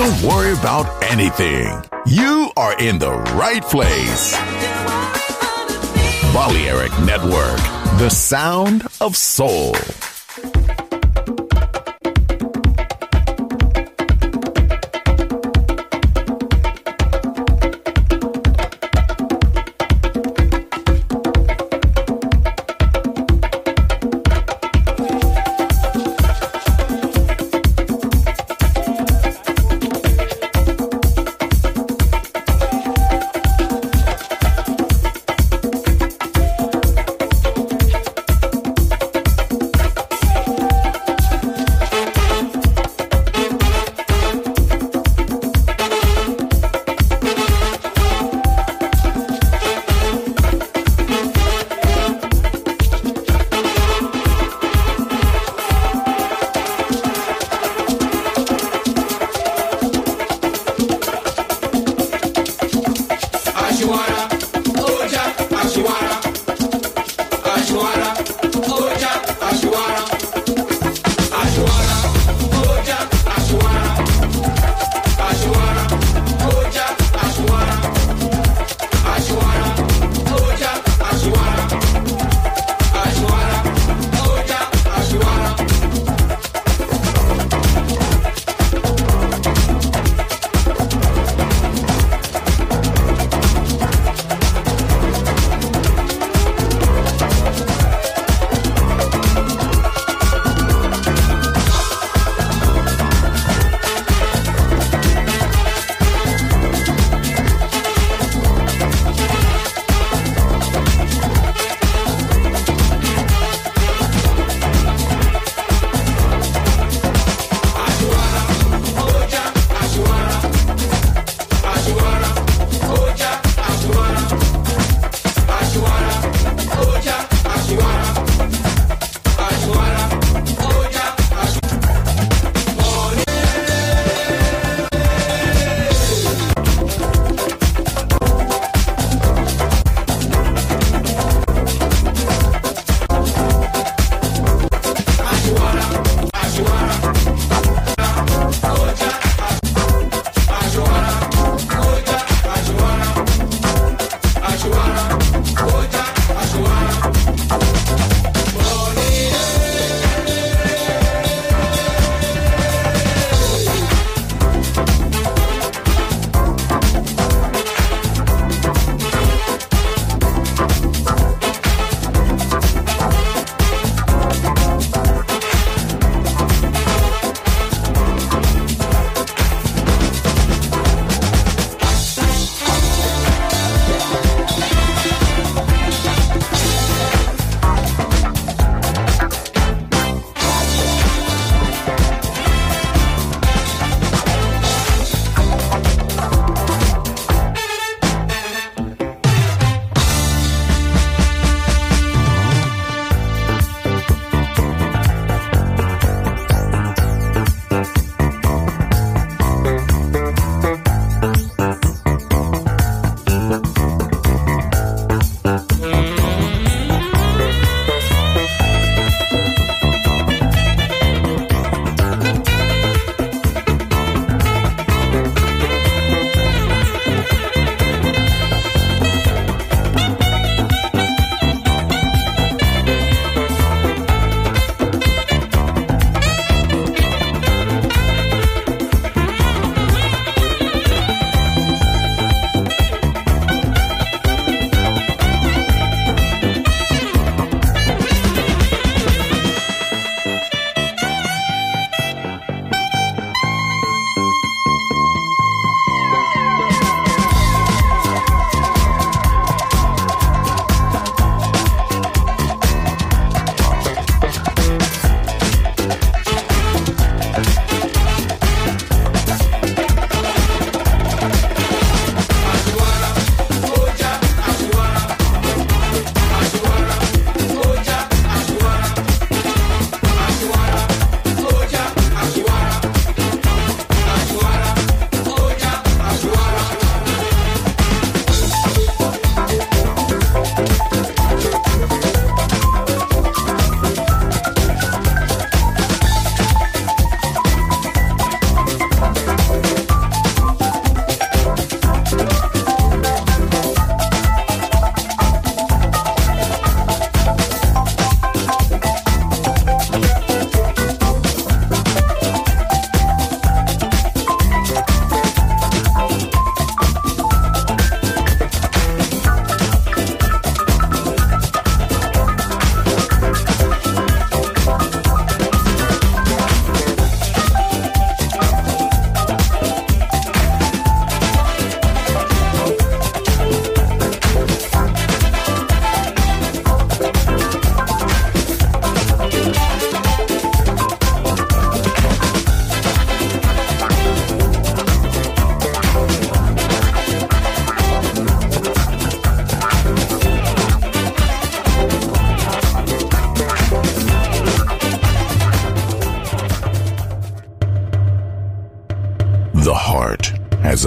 About anything, you are in the right place. Balearic Network, the sound of soul.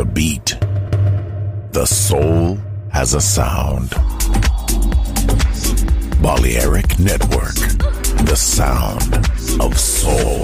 A beat. The soul has a sound. Balearic Network, the sound of soul.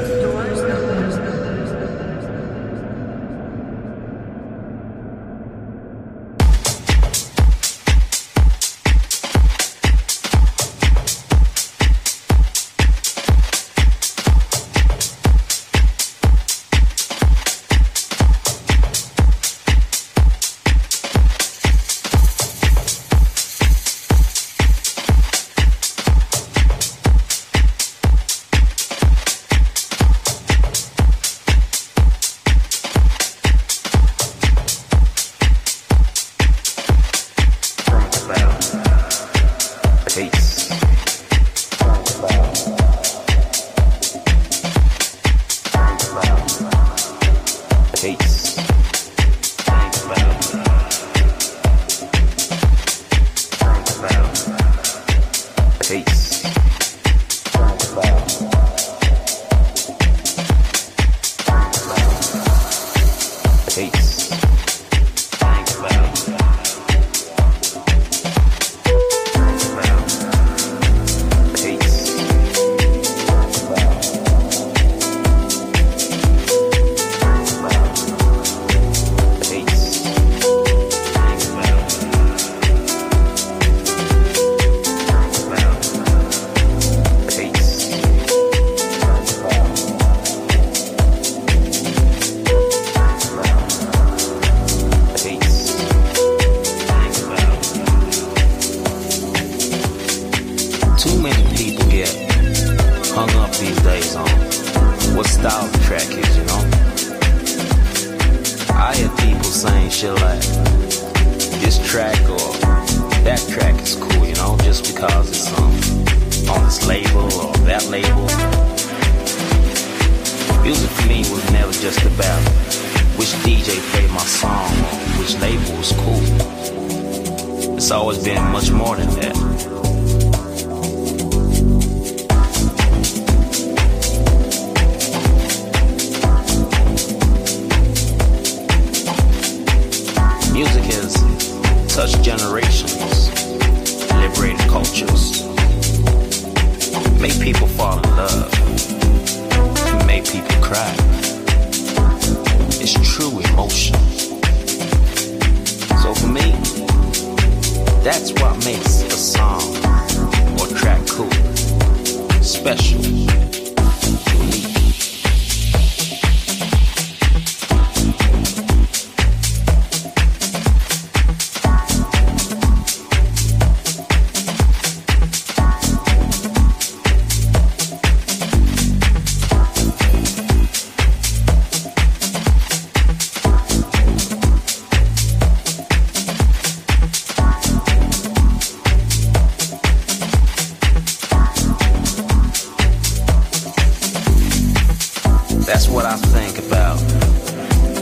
I think about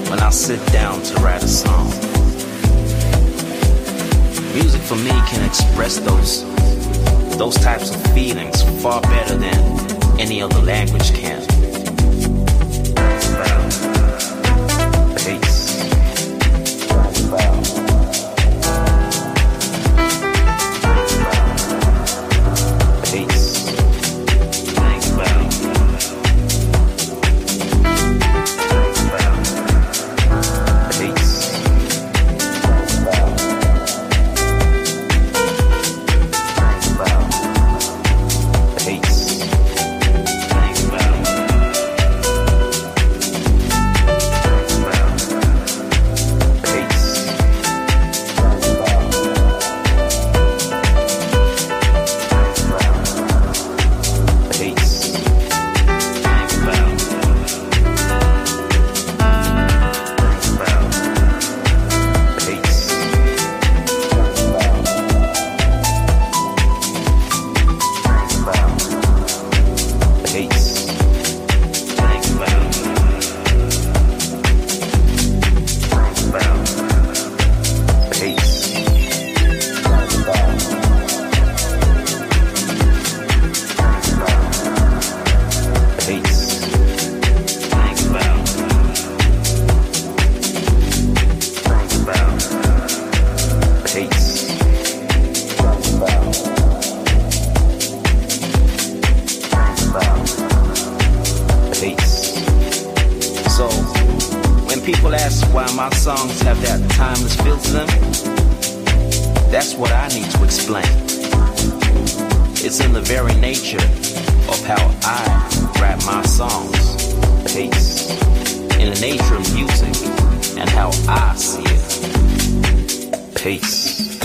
when I sit down to write a song. Music for me can express those those types of feelings far better than any other language can. Why my songs have that timeless feel to them? That's what I need to explain. It's in the very nature of how I rap my songs. Peace. In the nature of music and how I see it. Peace.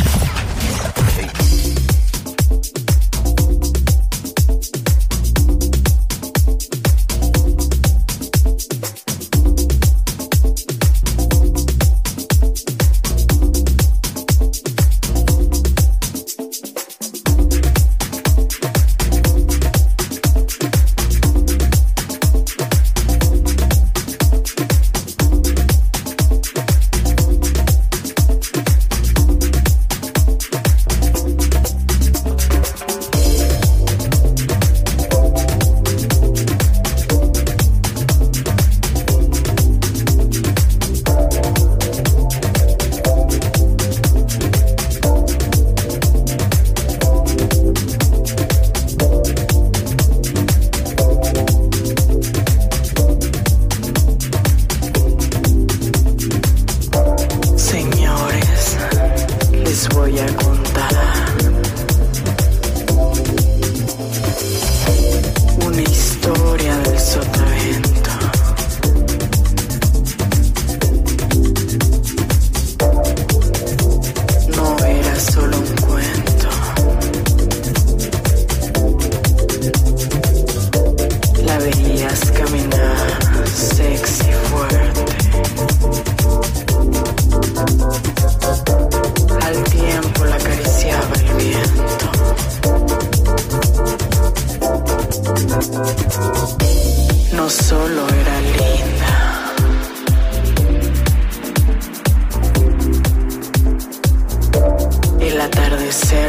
No solo era linda. El atardecer.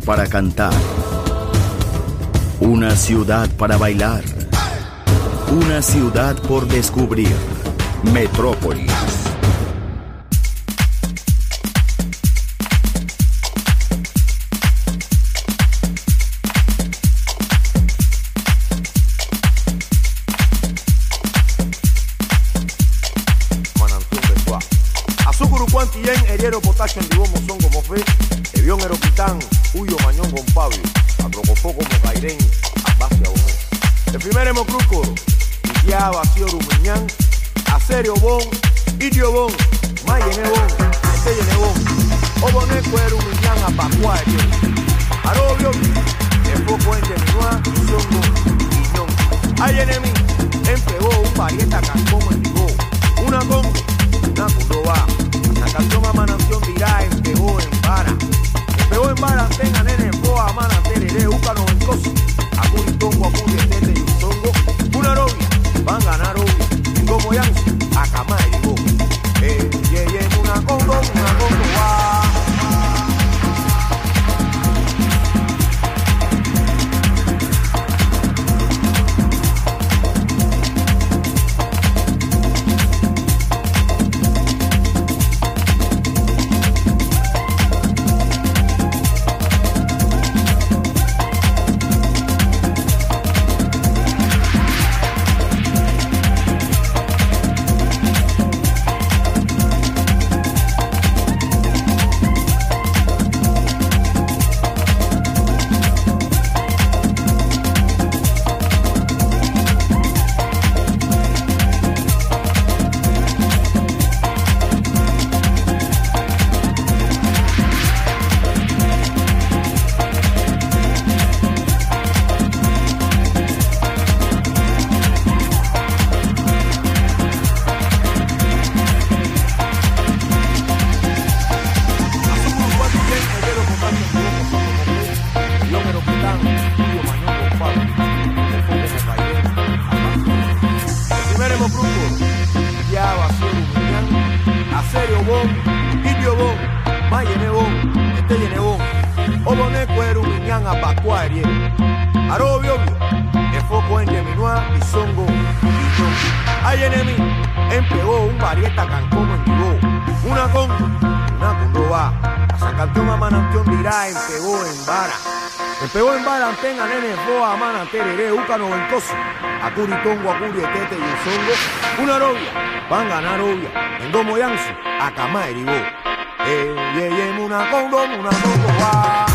Para cantar. Una ciudad para bailar. Una ciudad por descubrir. Metrópolis. Tien, Eriero, Potasio, Andibomo, Son como sing. Tenga nene, boa, mana, tereré, úcano, ventoso, acuritongo, acuri, tete y songo, una novia, van a ganar obvia, en domo yansu, acamá, eribo, eh, ye, ye, una congo, una congo,